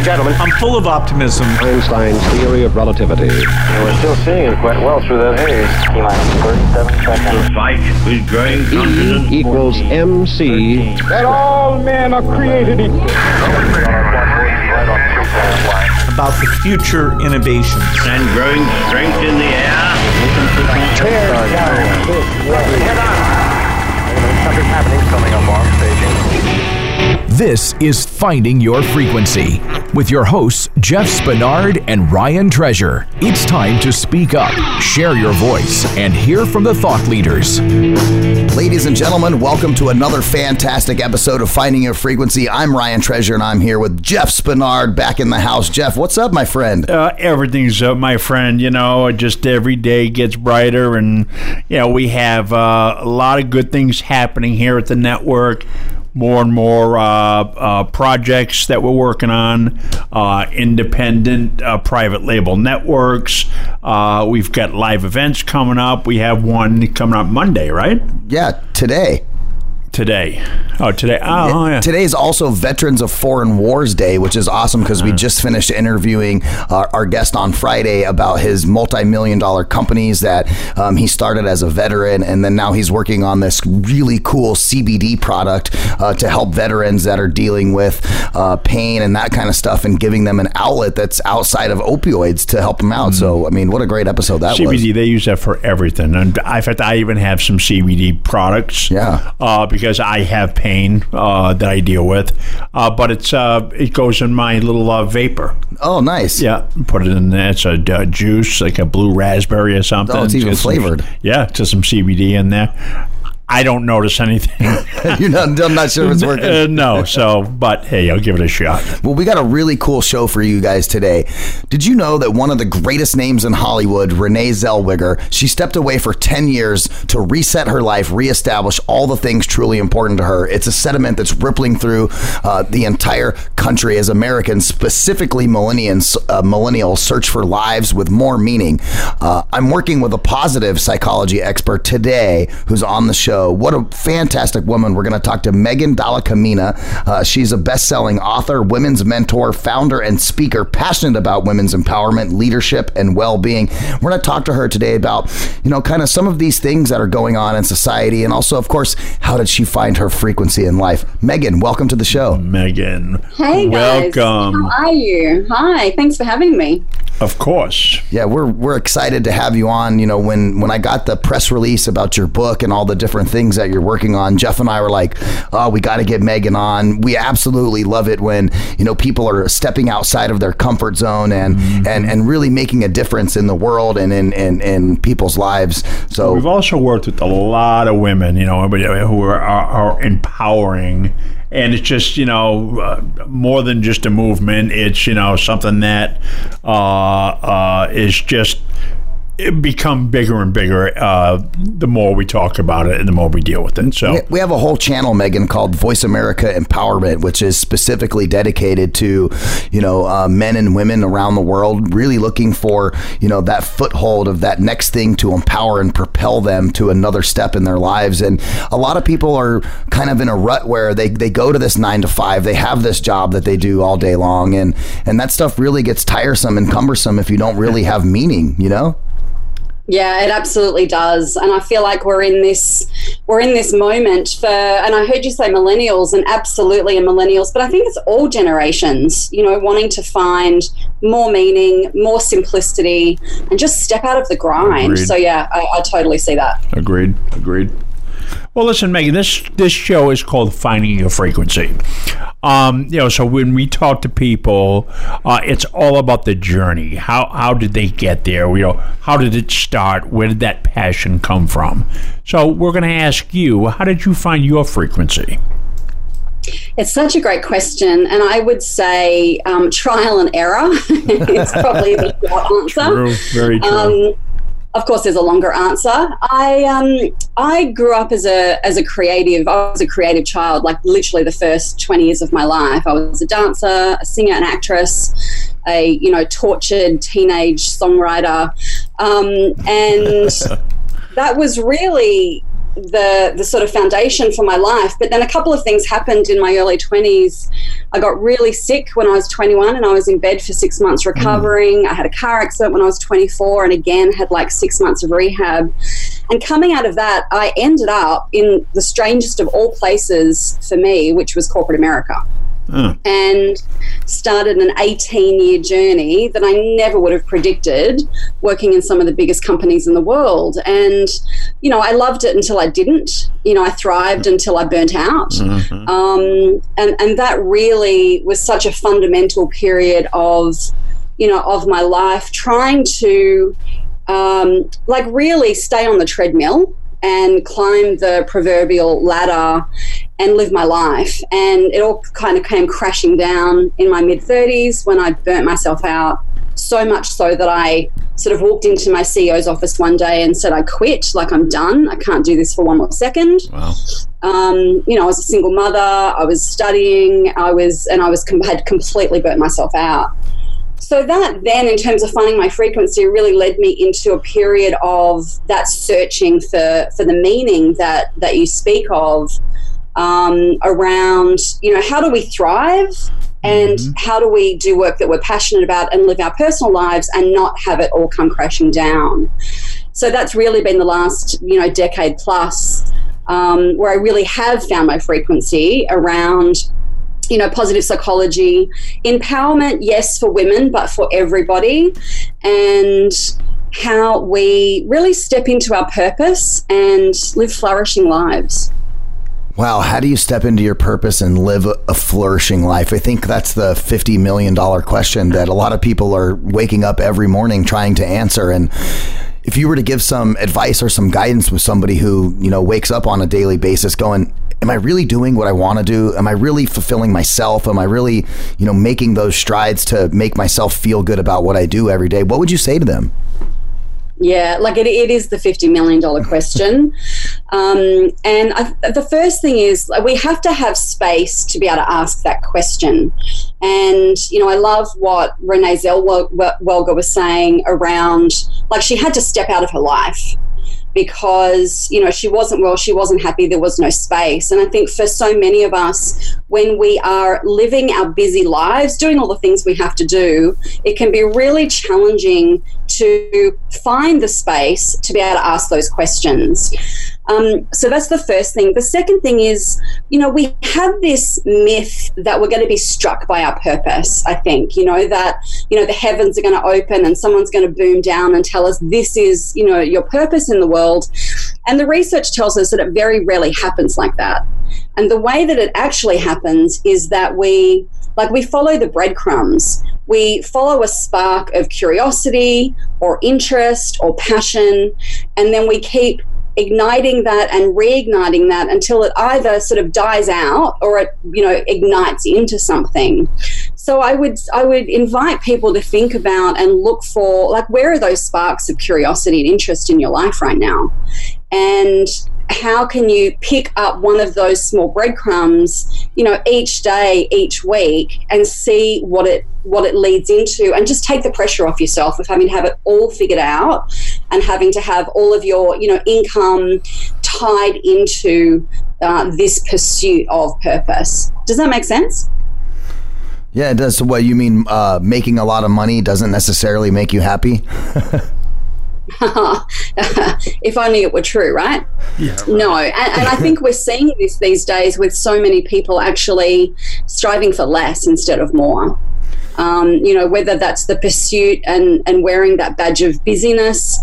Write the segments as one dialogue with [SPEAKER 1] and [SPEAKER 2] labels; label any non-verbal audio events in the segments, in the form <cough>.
[SPEAKER 1] and gentlemen.
[SPEAKER 2] I'm full of optimism.
[SPEAKER 3] Einstein's theory of relativity.
[SPEAKER 4] And we're still seeing it quite well through that haze.
[SPEAKER 5] T minus 37 seconds.
[SPEAKER 6] fight with growing confidence.
[SPEAKER 3] E equals MC.
[SPEAKER 7] that all men are created equal.
[SPEAKER 2] About the future innovations.
[SPEAKER 6] and growing strength in the air.
[SPEAKER 4] Something's happening coming up on staging.
[SPEAKER 8] This is Finding Your Frequency with your hosts, Jeff Spenard and Ryan Treasure. It's time to speak up, share your voice, and hear from the thought leaders.
[SPEAKER 9] Ladies and gentlemen, welcome to another fantastic episode of Finding Your Frequency. I'm Ryan Treasure and I'm here with Jeff Spenard back in the house. Jeff, what's up, my friend?
[SPEAKER 10] Uh, everything's up, my friend. You know, just every day gets brighter, and you know we have uh, a lot of good things happening here at the network. More and more uh, uh, projects that we're working on, uh, independent uh, private label networks. Uh, we've got live events coming up. We have one coming up Monday, right?
[SPEAKER 9] Yeah, today.
[SPEAKER 10] Today. Oh, today. Oh, oh, yeah.
[SPEAKER 9] Today is also Veterans of Foreign Wars Day, which is awesome because we just finished interviewing our, our guest on Friday about his multi-million dollar companies that um, he started as a veteran, and then now he's working on this really cool CBD product uh, to help veterans that are dealing with uh, pain and that kind of stuff, and giving them an outlet that's outside of opioids to help them out. So, I mean, what a great episode that was.
[SPEAKER 10] CBD, they use that for everything. And I- in fact, I even have some CBD products.
[SPEAKER 9] Yeah.
[SPEAKER 10] Uh, because I have pain uh, that I deal with, uh, but it's uh, it goes in my little uh, vapor.
[SPEAKER 9] Oh, nice.
[SPEAKER 10] Yeah, put it in there. It's a uh, juice, like a blue raspberry or something.
[SPEAKER 9] Oh, it's even
[SPEAKER 10] Get some-
[SPEAKER 9] flavored.
[SPEAKER 10] yeah, just some CBD in there. I don't notice anything. <laughs>
[SPEAKER 9] You're not, I'm not sure if it's working.
[SPEAKER 10] Uh, no, so but hey, I'll give it a shot.
[SPEAKER 9] Well, we got a really cool show for you guys today. Did you know that one of the greatest names in Hollywood, Renee Zellweger, she stepped away for 10 years to reset her life, reestablish all the things truly important to her? It's a sentiment that's rippling through uh, the entire country as Americans, specifically millennials, uh, millennials, search for lives with more meaning. Uh, I'm working with a positive psychology expert today who's on the show. What a fantastic woman. We're going to talk to Megan Dalla Uh, she's a best selling author, women's mentor, founder, and speaker, passionate about women's empowerment, leadership, and well being. We're going to talk to her today about, you know, kind of some of these things that are going on in society. And also, of course, how did she find her frequency in life? Megan, welcome to the show.
[SPEAKER 10] Megan,
[SPEAKER 11] Hey guys,
[SPEAKER 10] welcome.
[SPEAKER 11] how are you? Hi, thanks for having me.
[SPEAKER 10] Of course.
[SPEAKER 9] Yeah, we're we're excited to have you on. You know, when when I got the press release about your book and all the different things that you're working on, Jeff and I were like, "Oh, we got to get Megan on." We absolutely love it when you know people are stepping outside of their comfort zone and and and really making a difference in the world and in in, in people's lives. So
[SPEAKER 10] We've also worked with a lot of women, you know, who are, are, are empowering. And it's just, you know, uh, more than just a movement. It's, you know, something that uh, uh, is just become bigger and bigger uh, the more we talk about it and the more we deal with it. So
[SPEAKER 9] We- have a whole channel, Megan, called Voice America Empowerment, which is specifically dedicated to, you know, uh, men and women around the world, really looking for, you know, that foothold of that next thing to empower and propel them to another step in their lives. And a lot of people are kind of in a rut where they, they go to this nine to five, they have this job that they do all day long, and and that stuff really gets tiresome and cumbersome if you don't really have meaning, you know.
[SPEAKER 11] Yeah, it absolutely does, and I feel like we're in this we're in this moment for. And I heard you say millennials, and absolutely, and millennials, but I think it's all generations. You know, wanting to find more meaning, more simplicity, and just step out of the grind.
[SPEAKER 10] Agreed.
[SPEAKER 11] So yeah, I, I totally see that.
[SPEAKER 10] Agreed. Agreed. Well, listen, Megan. This this show is called Finding Your Frequency. Um, you know, so when we talk to people, uh, it's all about the journey. How how did they get there? You know, how did it start? Where did that passion come from? So we're going to ask you, how did you find your frequency?
[SPEAKER 11] It's such a great question, and I would say um, trial and error <laughs> is probably the short answer.
[SPEAKER 10] True. Very true.
[SPEAKER 11] Um, of course, there's a longer answer. I um, I grew up as a as a creative. I was a creative child, like literally the first 20 years of my life. I was a dancer, a singer, an actress, a you know tortured teenage songwriter, um, and <laughs> that was really the the sort of foundation for my life. But then a couple of things happened in my early twenties. I got really sick when I was 21, and I was in bed for six months mm. recovering. I had a car accident when I was 24, and again had like six months of rehab. And coming out of that, I ended up in the strangest of all places for me, which was corporate America and started an 18 year journey that I never would have predicted working in some of the biggest companies in the world. And, you know, I loved it until I didn't. You know, I thrived until I burnt out. Um, and, and that really was such a fundamental period of, you know, of my life trying to, um, like, really stay on the treadmill and climb the proverbial ladder and live my life. And it all kind of came crashing down in my mid 30s when I burnt myself out. So much so that I sort of walked into my CEO's office one day and said, I quit, like I'm done. I can't do this for one more second.
[SPEAKER 10] Wow.
[SPEAKER 11] Um, you know, I was a single mother, I was studying, I was, and I was had completely burnt myself out. So that then, in terms of finding my frequency, really led me into a period of that searching for for the meaning that that you speak of um, around, you know, how do we thrive and how do we do work that we're passionate about and live our personal lives and not have it all come crashing down. So that's really been the last, you know, decade plus um, where I really have found my frequency around you know, positive psychology, empowerment, yes, for women, but for everybody, and how we really step into our purpose and live flourishing lives.
[SPEAKER 9] Wow, how do you step into your purpose and live a flourishing life? I think that's the $50 million question that a lot of people are waking up every morning trying to answer. And if you were to give some advice or some guidance with somebody who, you know, wakes up on a daily basis going, am I really doing what I want to do? Am I really fulfilling myself? Am I really, you know, making those strides to make myself feel good about what I do every day? What would you say to them?
[SPEAKER 11] Yeah, like it, it is the $50 million question. <laughs> um, and I, the first thing is like, we have to have space to be able to ask that question. And, you know, I love what Renee Zellweger was saying around, like, she had to step out of her life because you know she wasn't well she wasn't happy there was no space. And i think for so many of us when we are living our busy lives doing all the things we have to do it can be really challenging to find the space to be able to ask those questions um, so that's the first thing. The second thing is, you know, we have this myth that we're going to be struck by our purpose. I think, you know, that, you know, the heavens are going to open and someone's going to boom down and tell us this is, you know, your purpose in the world. And the research tells us that it very rarely happens like that. And the way that it actually happens is that we, like, we follow the breadcrumbs. We follow a spark of curiosity or interest or passion, and then we keep igniting that and reigniting that until it either sort of dies out or it you know ignites into something. So i would i would invite people to think about and look for like where are those sparks of curiosity and interest in your life right now? And how can you pick up one of those small breadcrumbs you know each day each week and see what it what it leads into and just take the pressure off yourself of having to have it all figured out and having to have all of your you know income tied into uh, this pursuit of purpose. Does that make sense?
[SPEAKER 9] Yeah it does. So what you mean uh, making a lot of money doesn't necessarily make you happy <laughs> <laughs>
[SPEAKER 11] if only it were true, right?
[SPEAKER 10] Yeah. Right.
[SPEAKER 11] No, and, and, I think we're seeing this these days with so many people actually striving for less instead of more. Um, you know, whether that's the pursuit and, and wearing that badge of busyness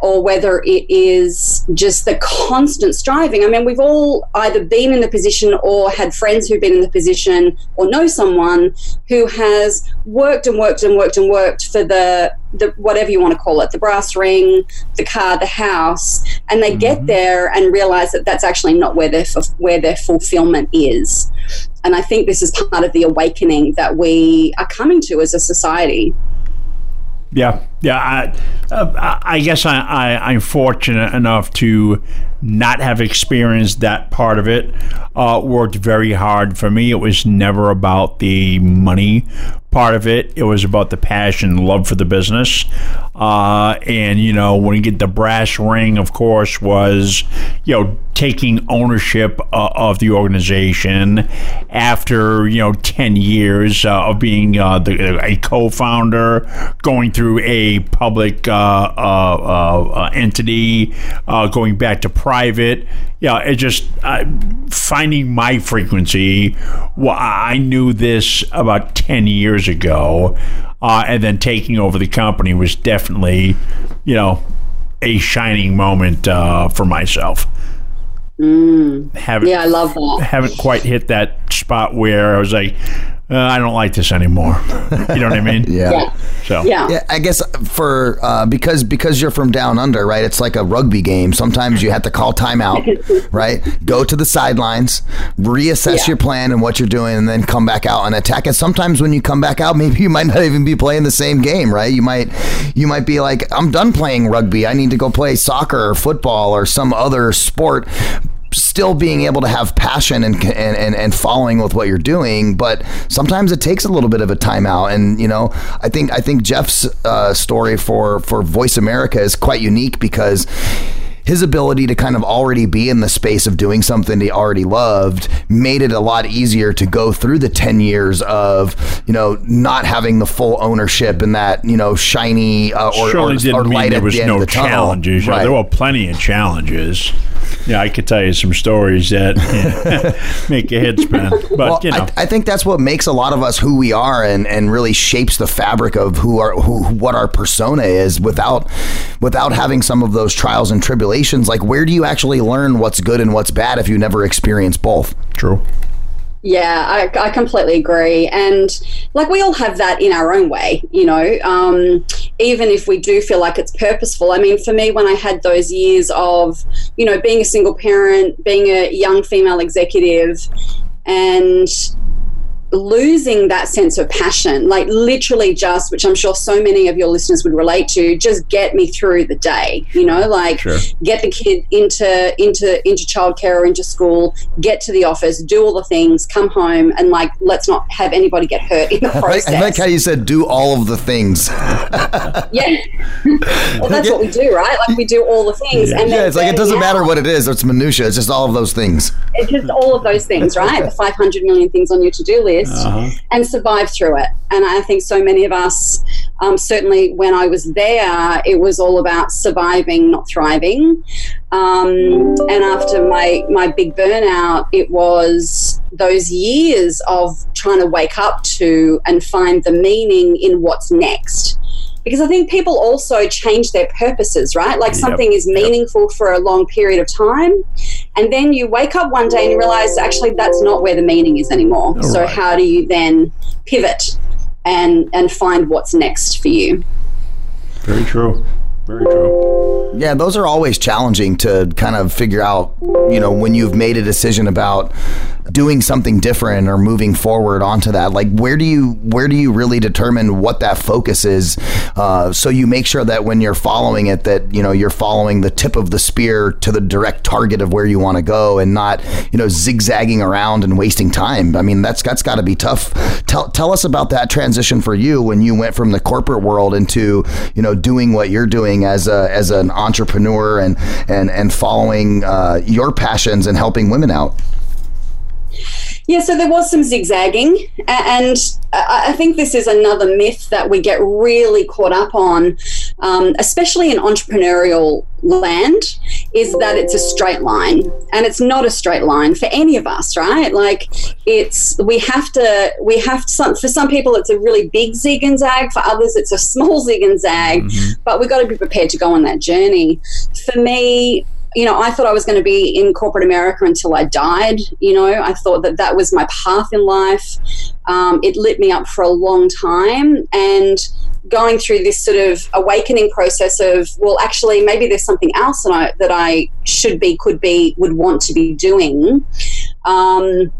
[SPEAKER 11] or whether it is just the constant striving. I mean, we've all either been in the position or had friends who've been in the position or know someone who has worked and worked and worked and worked for the, the whatever you want to call it, the brass ring, the car, the house, and they mm-hmm. get there and realize that that's actually not where their where their fulfillment is. And I think this is part of the awakening that we are coming to as a society.
[SPEAKER 10] Yeah, yeah. I, uh, I guess I, I, am fortunate enough to not have experienced that part of it. Uh, worked very hard for me. It was never about the money part of it. It was about the passion, love for the business, uh, and you know when you get the brass ring, of course, was you know taking ownership uh, of the organization after you know ten years uh, of being uh, the, a co-founder, going through a public uh, uh, entity, going back to private. Yeah, it just uh, finding my frequency. Well, I knew this about ten years ago, uh, and then taking over the company was definitely, you know, a shining moment uh, for myself.
[SPEAKER 11] Mm.
[SPEAKER 10] Haven't,
[SPEAKER 11] yeah, I love that.
[SPEAKER 10] Haven't quite hit that spot where I was like, uh, I don't like this anymore. You know what I mean? <laughs>
[SPEAKER 9] yeah.
[SPEAKER 11] yeah.
[SPEAKER 10] So
[SPEAKER 11] yeah.
[SPEAKER 9] yeah, I guess for uh, because because you're from down under, right? It's like a rugby game. Sometimes you have to call timeout, right? Go to the sidelines, reassess
[SPEAKER 11] Yeah.
[SPEAKER 9] your plan and what you're doing, and then come back out and attack. And sometimes when you come back out, <laughs> maybe you might not even be playing the same game, right? You might you might be like, I'm done playing rugby. I need to go play soccer or football or some other sport still being able to have passion and, and, and, and following with what you're doing, but sometimes it takes a little bit of a timeout. And you know, I think I think Jeff's uh, story for for Voice America is quite unique because his ability to kind of already be in the space of doing something he already loved made it a lot easier to go through the 10 years of you know not having the full ownership and that you know shiny uh, or,
[SPEAKER 10] surely
[SPEAKER 9] or,
[SPEAKER 10] didn't
[SPEAKER 9] or
[SPEAKER 10] mean there
[SPEAKER 9] at
[SPEAKER 10] was
[SPEAKER 9] the end
[SPEAKER 10] no
[SPEAKER 9] of the
[SPEAKER 10] challenges.
[SPEAKER 9] Right.
[SPEAKER 10] There were plenty of challenges. Yeah, I could tell you some stories that <laughs> make your head spin. But
[SPEAKER 9] well,
[SPEAKER 10] you know,
[SPEAKER 9] I, I think that's what makes a lot of us who we are, and, and really shapes the fabric of who our who what our persona is. Without without having some of those trials and tribulations, like where do you actually learn what's good and what's bad if you never experience both?
[SPEAKER 10] true.
[SPEAKER 11] Yeah, I, I completely agree. And like we all have that in our own way, you know, um, even if we do feel like it's purposeful. I mean, for me, when I had those years of, you know, being a single parent, being a young female executive, and losing that sense of passion, like literally just, which I'm sure so many of your listeners would relate to, just get me through the day. You know, like
[SPEAKER 10] Sure.
[SPEAKER 11] get the kid into into into childcare or into school, get to the office, do all the things, come home, and like let's not have anybody get hurt in the process.
[SPEAKER 9] I like how you said do all of the things. <laughs>
[SPEAKER 11] yeah, well, that's what we do, right? Like we do all the things, and then
[SPEAKER 9] Yeah, it's like it doesn't
[SPEAKER 11] burning
[SPEAKER 9] matter what it is. It's minutia. It's just all of those things.
[SPEAKER 11] It's just all of those things, right? The 500 million things on your to do list and survive through it. And I think so many of us, um, certainly when I was there, it was all about surviving, not thriving. Um, and after my, my big burnout, it was those years of trying to wake up to and find the meaning in what's next. Because I think people also change their purposes, right? Like
[SPEAKER 10] Yep,
[SPEAKER 11] something is
[SPEAKER 10] yep.
[SPEAKER 11] meaningful for a long period of time, and then you wake up one day and you realize actually that's not where the meaning is anymore. so
[SPEAKER 10] Right.
[SPEAKER 11] how do you then pivot and and find what's next for you?
[SPEAKER 10] Very true. Very true.
[SPEAKER 9] Yeah, those are always challenging to kind of figure out, you know, when you've made a decision about doing something different or moving forward onto that. Like where do you where do you really determine what that focus is uh, so you make sure that when you're following it that, you know, you're following the tip of the spear to the direct target of where you want to go and not, you know, zigzagging around and wasting time. I mean, that's that's got to be tough. Tell tell us about that transition for you when you went from the corporate world into, you know, doing what you're doing as a as an entrepreneur and and and following uh, your passions and helping women out.
[SPEAKER 11] Yeah, so there was some zigzagging, and I think this is another myth that we get really caught up on, um, especially in entrepreneurial land, is that it's a straight line, and it's not a straight line for any of us, right? Like it's we have to we have to, some for some people it's a really big zig and zag, for others it's a <laughs> small zig and zag, but we've got to be prepared to go on that journey. For me, you know, I thought I was going to be in corporate America until I died. You know, I thought that that was my path in life. Um, it lit me up for a long time. And going through this sort of awakening process of, well, actually, maybe there's something else that I, that I should be, could be, would want to be doing. Um,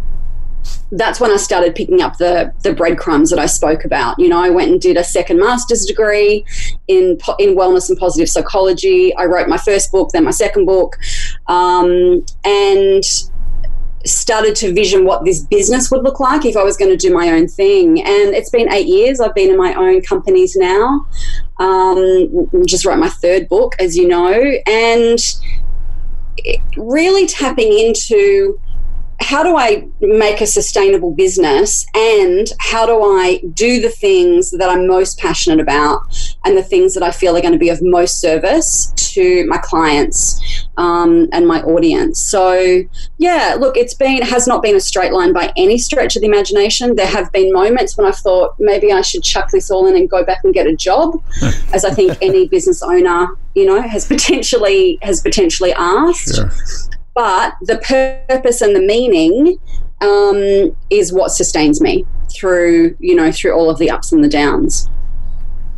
[SPEAKER 11] that's when I started picking up the the breadcrumbs that I spoke about. You know, I went and did a second master's degree in in wellness and positive psychology. I wrote my first book, then my second book, um, and started to vision what this business would look like if I was going to do my own thing. And it's been eight years. I've been in my own companies now. Um, just wrote my third book, as you know, and really tapping into how do I make a sustainable business and how do I do the things that I'm most passionate about and the things that I feel are going to be of most service to my clients um, and my audience. So, yeah, look, it's been, has not been a straight line by any stretch of the imagination. There have been moments when I've thought maybe I should chuck this all in and go back and get a job, <laughs> as I think any business owner, you know, has potentially, has potentially asked.
[SPEAKER 10] Sure.
[SPEAKER 11] But the purpose and the meaning um, is what sustains me through, you know, through all of the ups and the downs.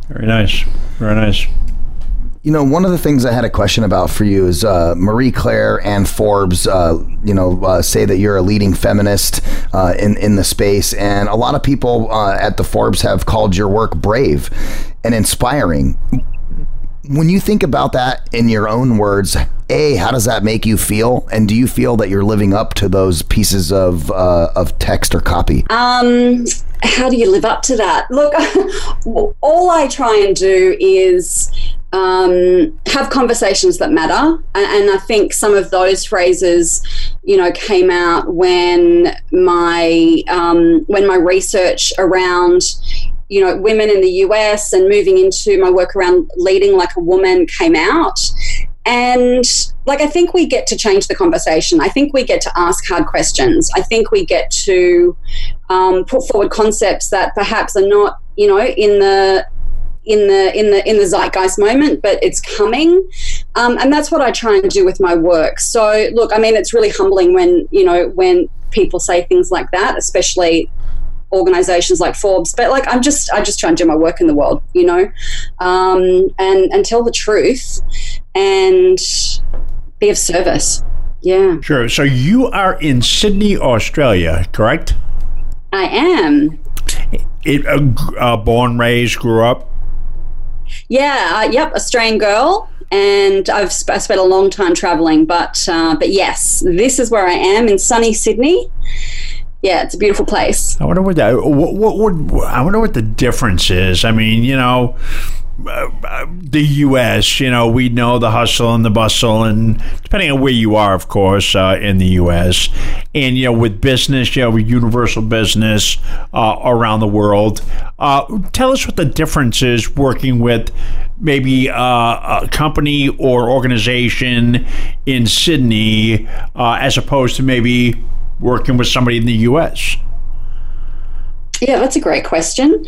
[SPEAKER 10] Very nice. Very nice.
[SPEAKER 9] You know, one of the things I had a question about for you is uh, Marie Claire and Forbes, uh, you know, uh, say that you're a leading feminist uh, in in the space, and a lot of people uh, at the Forbes have called your work brave and inspiring. When you think about that in your own words, a how does that make you feel, and do you feel that you're living up to those pieces of uh, of text or copy?
[SPEAKER 11] Um, how do you live up to that? Look, <laughs> all I try and do is um, have conversations that matter. And, I think some of those phrases, you know, came out when my um, when my research around you know women in the US and moving into my work around leading like a woman came out. And like, I think we get to change the conversation. I think we get to ask hard questions. I think we get to um, put forward concepts that perhaps are not, you know, in the in the in the in the zeitgeist moment, but it's coming, um, and that's what I try and do with my work. So, look, I mean, it's really humbling when you know when people say things like that, especially organizations like Forbes. But like, I'm just I just try and do my work in the world, you know, um, and and tell the truth and be of service. Yeah.
[SPEAKER 10] Sure. So you are in Sydney, Australia, correct?
[SPEAKER 11] I am.
[SPEAKER 10] It, uh, uh, born, raised, grew up.
[SPEAKER 11] Yeah, uh, yep, Australian girl, and I've sp- I spent a long time traveling, but uh, but yes, this is where I am in sunny Sydney. Yeah, it's a beautiful place.
[SPEAKER 10] I wonder what that. What, what, what I wonder what the difference is. I mean, you know. The U.S., you know, we know the hustle and the bustle, and depending on where you are, of course, uh, in the U.S., and you know, with business, you know, universal business uh, around the world. Uh, tell us what the difference is working with maybe uh, a company or organization in Sydney uh, as opposed to maybe working with somebody in the U.S.
[SPEAKER 11] Yeah, that's a great question.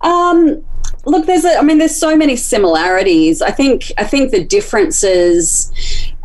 [SPEAKER 11] Um, look there's a, i mean there's so many similarities. I think i think the differences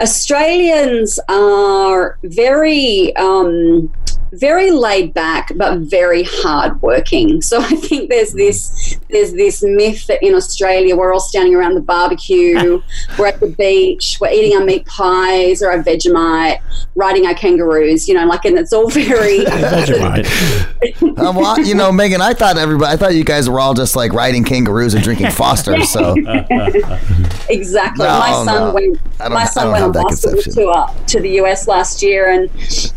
[SPEAKER 11] australians are very um, very laid back but very hardworking. So I think there's this there's this myth that in Australia we're all standing around the barbecue, <laughs> we're at the beach, we're eating our meat pies or our Vegemite, riding our kangaroos. You know, like and it's all very <laughs>
[SPEAKER 10] Vegemite. <laughs>
[SPEAKER 9] um, well, you know, Megan, I thought everybody, I thought you guys were all just like riding kangaroos and drinking Foster. So
[SPEAKER 11] exactly,
[SPEAKER 9] No,
[SPEAKER 11] my son
[SPEAKER 9] no.
[SPEAKER 11] went. My son went on
[SPEAKER 9] that
[SPEAKER 11] basketball tour to the US last year, and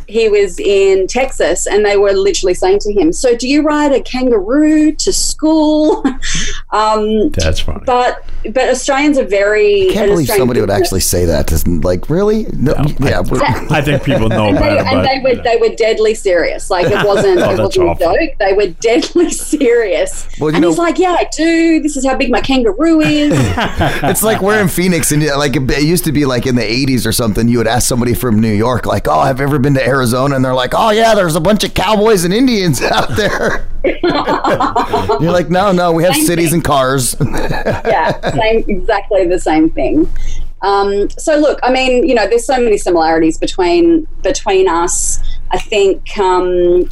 [SPEAKER 11] he was in Texas, and they were literally saying to him, "So, do you ride a kangaroo to school?" <laughs> um,
[SPEAKER 10] That's funny.
[SPEAKER 11] but but Australians are very.
[SPEAKER 9] I can't believe
[SPEAKER 11] Australian
[SPEAKER 9] somebody would actually say that. Just like, really? No, yeah. we're- <laughs>
[SPEAKER 10] I think people know
[SPEAKER 11] And
[SPEAKER 10] about
[SPEAKER 11] they,
[SPEAKER 10] it,
[SPEAKER 11] and
[SPEAKER 10] but
[SPEAKER 11] they were they were deadly serious. Like it <laughs> wasn't
[SPEAKER 10] Oh,
[SPEAKER 11] it
[SPEAKER 10] that's
[SPEAKER 11] wasn't a joke. They were deadly <laughs> serious.
[SPEAKER 9] Well, you
[SPEAKER 11] and
[SPEAKER 9] know-
[SPEAKER 11] he's like, "Yeah, I do. This is how big my kangaroo is."
[SPEAKER 9] it's like we're in Phoenix, and yeah, like it used to be like in the '80s or something. You would ask somebody from New York, like, "Oh, have you ever been to Arizona?" And they're like, "Oh yeah, there's a bunch of cowboys and Indians out there." You're like, "No, no, we have
[SPEAKER 11] Same
[SPEAKER 9] cities
[SPEAKER 11] thing.
[SPEAKER 9] and cars."
[SPEAKER 11] yeah, same, exactly the same thing. Um, so look, I mean, you know, there's so many similarities between between us. I think, um,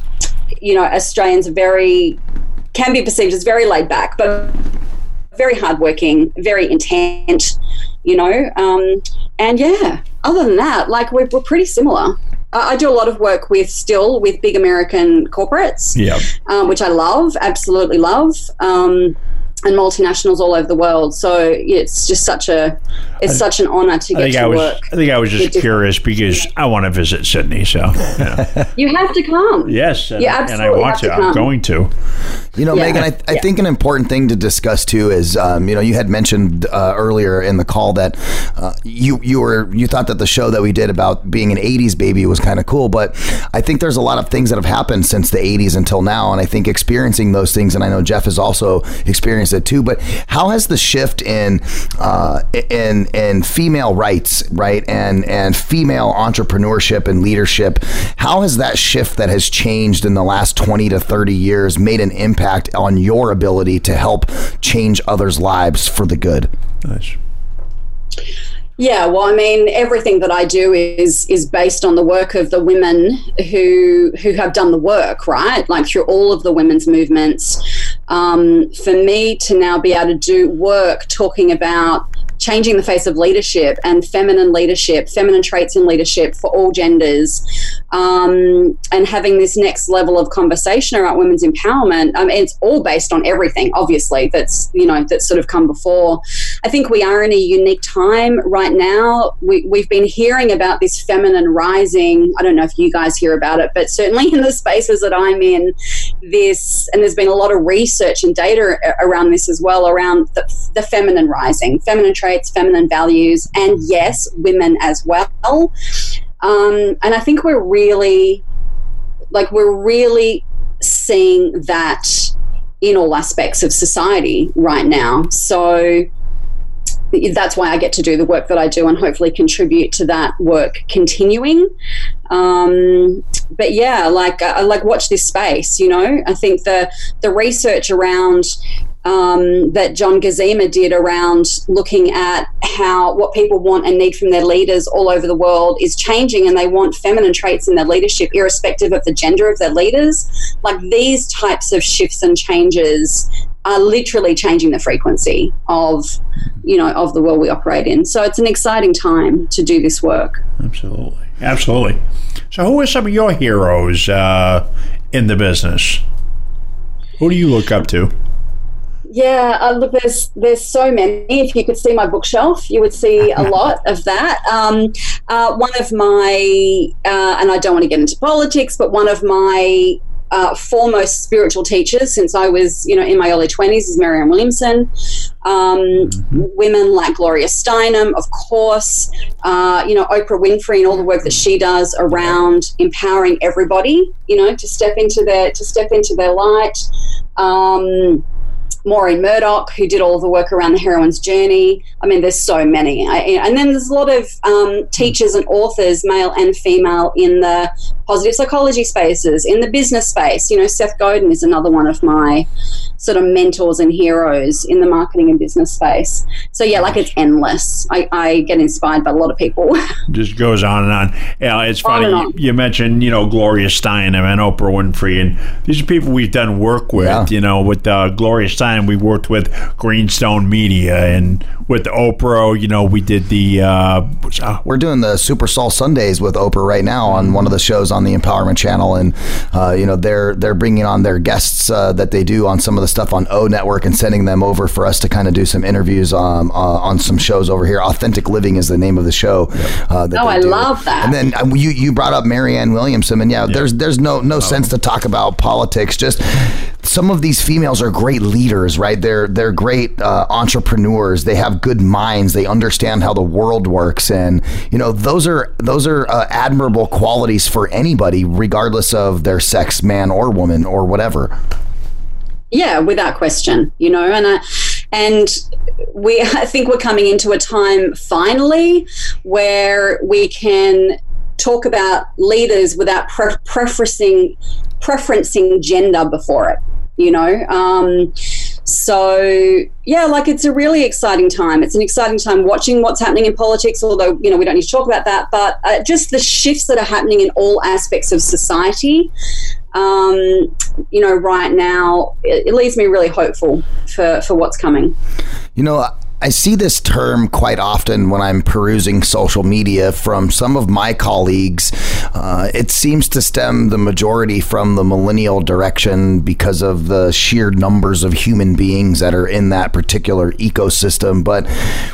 [SPEAKER 11] you know, Australians are very can be perceived as very laid back, but very hardworking, very intent. You know, um, and yeah. Other than that, like we're, we're pretty similar. I I do a lot of work with still with big American corporates
[SPEAKER 10] yeah.
[SPEAKER 11] um, which I love, absolutely love. And multinationals all over the world. So it's just such a it's such an honor to
[SPEAKER 10] I
[SPEAKER 11] get to
[SPEAKER 10] I was.
[SPEAKER 11] work.
[SPEAKER 10] I think I was just curious because I want to visit Sydney. So yeah. <laughs>
[SPEAKER 11] You have to come.
[SPEAKER 10] yes, and,
[SPEAKER 11] You
[SPEAKER 10] and I want to.
[SPEAKER 11] to
[SPEAKER 10] I'm going to.
[SPEAKER 9] You know,
[SPEAKER 11] Yeah.
[SPEAKER 9] Megan, I, I think an important thing to discuss too is, um, you know, you had mentioned uh, earlier in the call that uh, you you were you thought that the show that we did about being an '80s baby was kind of cool, but I think there's a lot of things that have happened since the '80s until now, and I think experiencing those things, and I know Jeff has also experienced it too. But how has the shift in uh, in in female rights, right, and and female entrepreneurship and leadership, how has that shift that has changed in the last 20 to 30 years made an impact on your ability to help change others' lives for the good?
[SPEAKER 10] Nice.
[SPEAKER 11] Yeah, well, I mean, everything that I do is is based on the work of the women who who have done the work, right? Like through all of the women's movements. Um, for me to now be able to do work talking about changing the face of leadership and feminine leadership, feminine traits in leadership for all genders, um, and having this next level of conversation around women's empowerment. Mean, it's all based on everything, obviously, that's you know that's sort of come before. I think we are in a unique time right now. We, we've been hearing about this feminine rising. I don't know if you guys hear about it, but certainly in the spaces that I'm in, this and there's been a lot of research and data around this as well around the, the feminine rising, feminine traits, feminine values, and yes, women as well. Um, and I think we're really, like, we're really seeing that in all aspects of society right now. So that's why I get to do the work that I do and hopefully contribute to that work continuing. Um, but yeah, like I like watch this space. You know, I think the the research around um, that John Gerzema did around looking at how what people want and need from their leaders all over the world is changing, and they want feminine traits in their leadership, irrespective of the gender of their leaders. Like these types of shifts and changes are literally changing the frequency of you know of the world we operate in. So it's an exciting time to do this work.
[SPEAKER 10] Absolutely. Absolutely. So, who are some of your heroes uh, in the business? Who do you look up to?
[SPEAKER 11] Yeah, uh, look, there's there's so many. If you could see my bookshelf, you would see a <laughs> lot of that. Um, uh, one of my, uh, and I don't want to get into politics, but one of my uh, foremost spiritual teachers since I was, you know, in my early twenties is Marianne Williamson. Um, Women like Gloria Steinem, of course. Uh, you know, Oprah Winfrey and all the work that she does around empowering everybody. You know, to step into their to step into their light. Um, Maureen Murdock, who did all the work around the heroine's journey. I mean, there's so many. I, and then there's a lot of um, teachers and authors, male and female, in the positive psychology spaces, in the business space. You know, Seth Godin is another one of my sort of mentors and heroes in the marketing and business space. So, yeah, like it's endless. I, I get inspired by a lot of people. <laughs>
[SPEAKER 10] Just goes on and on. Yeah, it's funny.
[SPEAKER 11] and
[SPEAKER 10] You,
[SPEAKER 11] on.
[SPEAKER 10] you mentioned, you know, Gloria Steinem and Oprah Winfrey, and these are people we've done work with.
[SPEAKER 9] Yeah.
[SPEAKER 10] You know, with uh, Gloria Steinem, we worked with Greenstone Media, and with Oprah, you know, we did the. Uh, uh,
[SPEAKER 9] We're doing the Super Soul Sundays with Oprah right now on one of the shows on the Empowerment Channel, and uh, you know they're they're bringing on their guests uh, that they do on some of the stuff on O Network and sending them over for us to kind of do some interviews um, uh, on some shows over here. Authentic Living is the name of the show. Uh, that
[SPEAKER 11] Oh,
[SPEAKER 9] they
[SPEAKER 11] I
[SPEAKER 9] do.
[SPEAKER 11] love that.
[SPEAKER 9] And then um, you you brought up Marianne Williamson, and yeah, there's there's no no sense to talk about politics. Just some of these females are great leaders, right? They're they're great uh, entrepreneurs. They have good minds. They understand how the world works, and you know those are those are uh, admirable qualities for anybody, regardless of their sex, man or woman or whatever.
[SPEAKER 11] Yeah, without question, you know, and I, and we <laughs> I think we're coming into a time finally where we can talk about leaders without pre- preferencing preferencing gender before it, you know. Um, so yeah, like it's a really exciting time. It's an exciting time watching what's happening in politics. Although you know we don't need to talk about that, but uh, just the shifts that are happening in all aspects of society um, you know, right now, it, it leaves me really hopeful for, for what's coming.
[SPEAKER 9] You know, I see this term quite often when I'm perusing social media from some of my colleagues. Uh, it seems to stem the majority from the millennial direction because of the sheer numbers of human beings that are in that particular ecosystem. But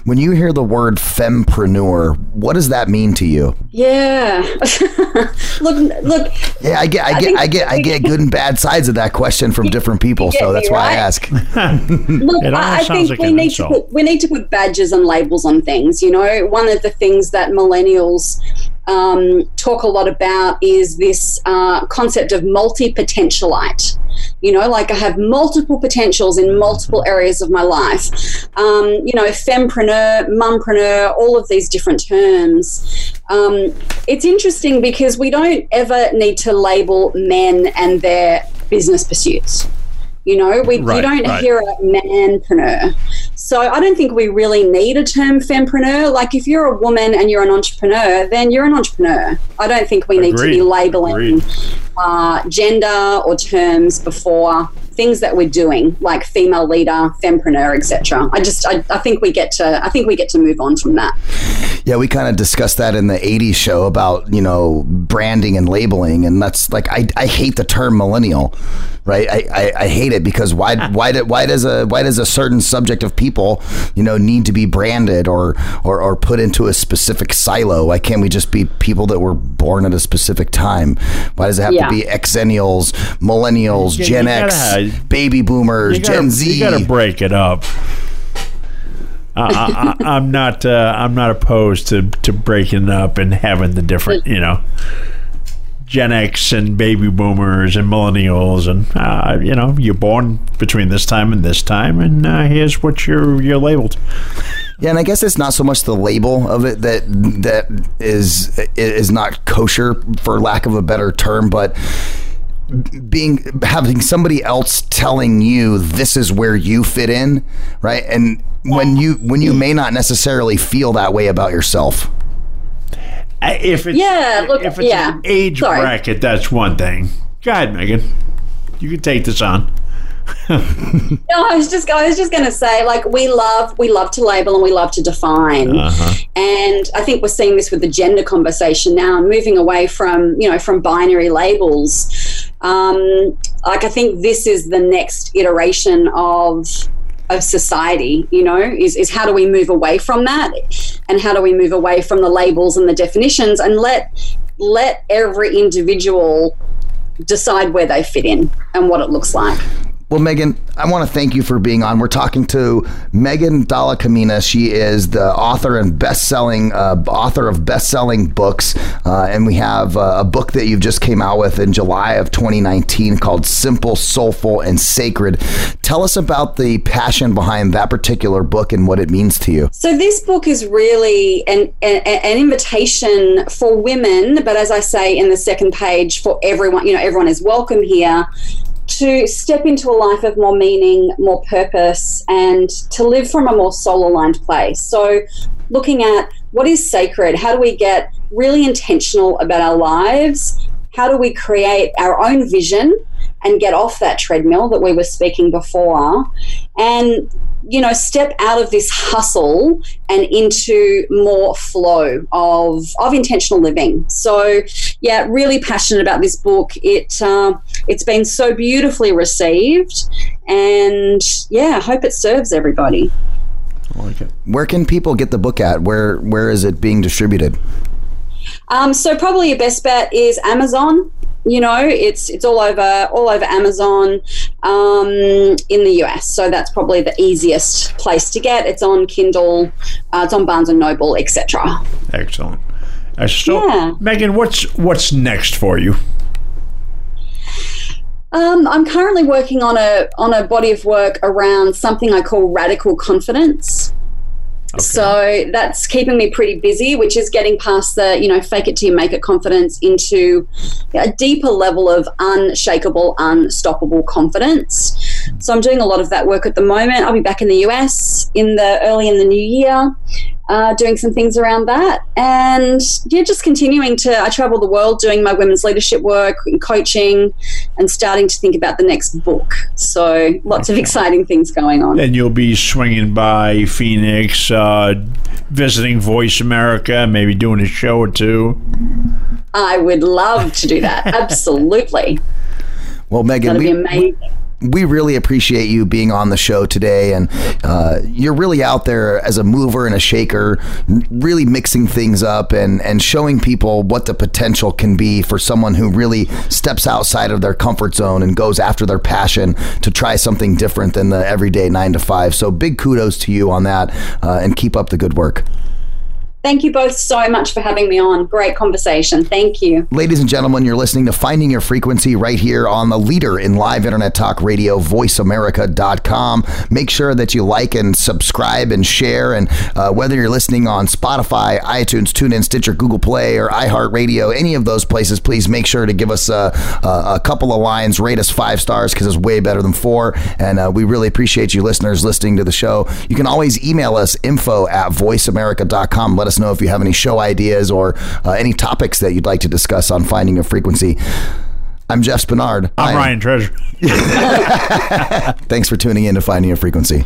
[SPEAKER 9] when you hear the word fempreneur, what does that mean to you?
[SPEAKER 11] Yeah. <laughs> look, look.
[SPEAKER 9] Yeah, I get, I,
[SPEAKER 11] I
[SPEAKER 9] get,
[SPEAKER 11] think-
[SPEAKER 9] I get, I get <laughs> good and bad sides of that question from different people,
[SPEAKER 11] get
[SPEAKER 9] so
[SPEAKER 11] me,
[SPEAKER 9] that's why I ask.
[SPEAKER 11] Look, <laughs>
[SPEAKER 10] It
[SPEAKER 11] I, I
[SPEAKER 10] almost sounds
[SPEAKER 11] think
[SPEAKER 10] like
[SPEAKER 11] we
[SPEAKER 10] an
[SPEAKER 11] need need to put badges and labels on things. You know, one of the things that millennials um, talk a lot about is this uh, concept of multi potentialite. You know, like I have multiple potentials in multiple areas of my life. Um, you know, fempreneur, mumpreneur, all of these different terms. Um, it's interesting because we don't ever need to label men and their business pursuits. You know, we
[SPEAKER 10] Right,
[SPEAKER 11] you don't
[SPEAKER 10] right.
[SPEAKER 11] hear a manpreneur. So I don't think we really need a term fempreneur. Like if you're a woman and you're an entrepreneur, then you're an entrepreneur. I don't think we need to be labeling uh, gender or terms before things that we're doing, like female leader, fempreneur, etc. I just I, I think we get to I think we get to move on from that.
[SPEAKER 9] Yeah, we kind of discussed that in the 80s show about, you know, branding and labeling. And that's like, I, I hate the term millennial, right? I, I, I hate it because why, ah. why, do, why does a, why does a certain subject of people, you know, need to be branded or, or, or put into a specific silo? Why can't we just be people that were born at a specific time? Why does it have
[SPEAKER 11] Yeah.
[SPEAKER 9] to be exennials, millennials, Gen
[SPEAKER 10] you gotta
[SPEAKER 9] X, baby boomers,
[SPEAKER 10] gotta,
[SPEAKER 9] Gen Z?
[SPEAKER 10] You got to break it up. I, I'm not. Uh, I'm not opposed to to breaking up and having the different. You know, Gen X and baby boomers and millennials and uh, you know you're born between this time and this time and uh, here's what you're you're labeled.
[SPEAKER 9] Yeah, and I guess it's not so much the label of it that that is is not kosher, for lack of a better term, but being having somebody else telling you this is where you fit in, right? And when you when you may not necessarily feel that way about yourself.
[SPEAKER 10] If it's
[SPEAKER 11] Yeah, look,
[SPEAKER 10] if it's
[SPEAKER 11] yeah.
[SPEAKER 10] an age
[SPEAKER 11] Sorry.
[SPEAKER 10] bracket, that's one thing. Go ahead, Megan. You can take this on. <laughs>
[SPEAKER 11] No, I was just I was just going to say like we love we love to label and we love to define. Uh-huh. And I think we're seeing this with the gender conversation now and moving away from, you know, from binary labels. Um, like I think this is the next iteration of of society, you know, is, is how do we move away from that and how do we move away from the labels and the definitions and let let every individual decide where they fit in and what it looks like.
[SPEAKER 9] Well, Megan, I want to thank you for being on. We're talking to Megan Dalla Camina. She is the author and best-selling uh, author of best-selling books, uh, and we have uh, a book that you've just came out with in July of 2019 called "Simple, Soulful, and Sacred." Tell us about the passion behind that particular book and what it means to you.
[SPEAKER 11] So this book is really an, an an invitation for women, but as I say in the second page, for everyone. You know, everyone is welcome here to step into a life of more meaning, more purpose, and to live from a more soul aligned place. So, looking at what is sacred, how do we get really intentional about our lives? How do we create our own vision and get off that treadmill that we were speaking before? And you know, step out of this hustle and into more flow of of intentional living. So, yeah, really passionate about this book. It uh, it's been so beautifully received, and yeah, I hope it serves everybody.
[SPEAKER 10] I like it.
[SPEAKER 9] Where can people get the book at? Where Where is it being distributed?
[SPEAKER 11] Um, so probably your best bet is Amazon. You know, it's it's all over all over Amazon um, in the US. So that's probably the easiest place to get. It's on Kindle, uh, it's on Barnes and Noble, etc.
[SPEAKER 10] Excellent. Uh, so,
[SPEAKER 11] Yeah.
[SPEAKER 10] Megan, what's what's next for you?
[SPEAKER 11] Um, I'm currently working on a on a body of work around something I call radical confidence. So that's keeping me pretty busy, which is getting past the, you know, fake it till you make it confidence into a deeper level of unshakable, unstoppable confidence. So I'm doing a lot of that work at the moment. I'll be back in the US in the early in the new year. Uh, doing some things around that. And yeah, just continuing to, I travel the world doing my women's leadership work and coaching and starting to think about the next book. So lots of exciting things going on.
[SPEAKER 10] And you'll be swinging by Phoenix, uh, visiting Voice America, maybe doing a show or two.
[SPEAKER 11] I would love to do that. <laughs> Absolutely.
[SPEAKER 9] Well, Megan,
[SPEAKER 11] That'd be
[SPEAKER 9] we,
[SPEAKER 11] amazing.
[SPEAKER 9] We really appreciate you being on the show today, and uh, you're really out there as a mover and a shaker, really mixing things up and and showing people what the potential can be for someone who really steps outside of their comfort zone and goes after their passion to try something different than the everyday nine to five. So big kudos to you on that, uh, and keep up the good work.
[SPEAKER 11] Thank you both so much for having me on. Great conversation. Thank you.
[SPEAKER 9] Ladies and gentlemen, you're listening to Finding Your Frequency right here on the leader in live internet talk radio, voiceamerica.com. Make sure that you like and subscribe and share. And uh, whether you're listening on Spotify, iTunes, TuneIn, Stitcher, Google Play, or iHeartRadio, any of those places, please make sure to give us a, a, a couple of lines, rate us five stars because it's way better than four. And uh, we really appreciate you listeners listening to the show. You can always email us info at voiceamerica.com. Let us know if you have any show ideas or uh, any topics that you'd like to discuss on finding a frequency. I'm Jeff Spenard.
[SPEAKER 10] I'm
[SPEAKER 9] I-
[SPEAKER 10] Ryan Treasure. <laughs>
[SPEAKER 9] Thanks for tuning in to Finding a Frequency.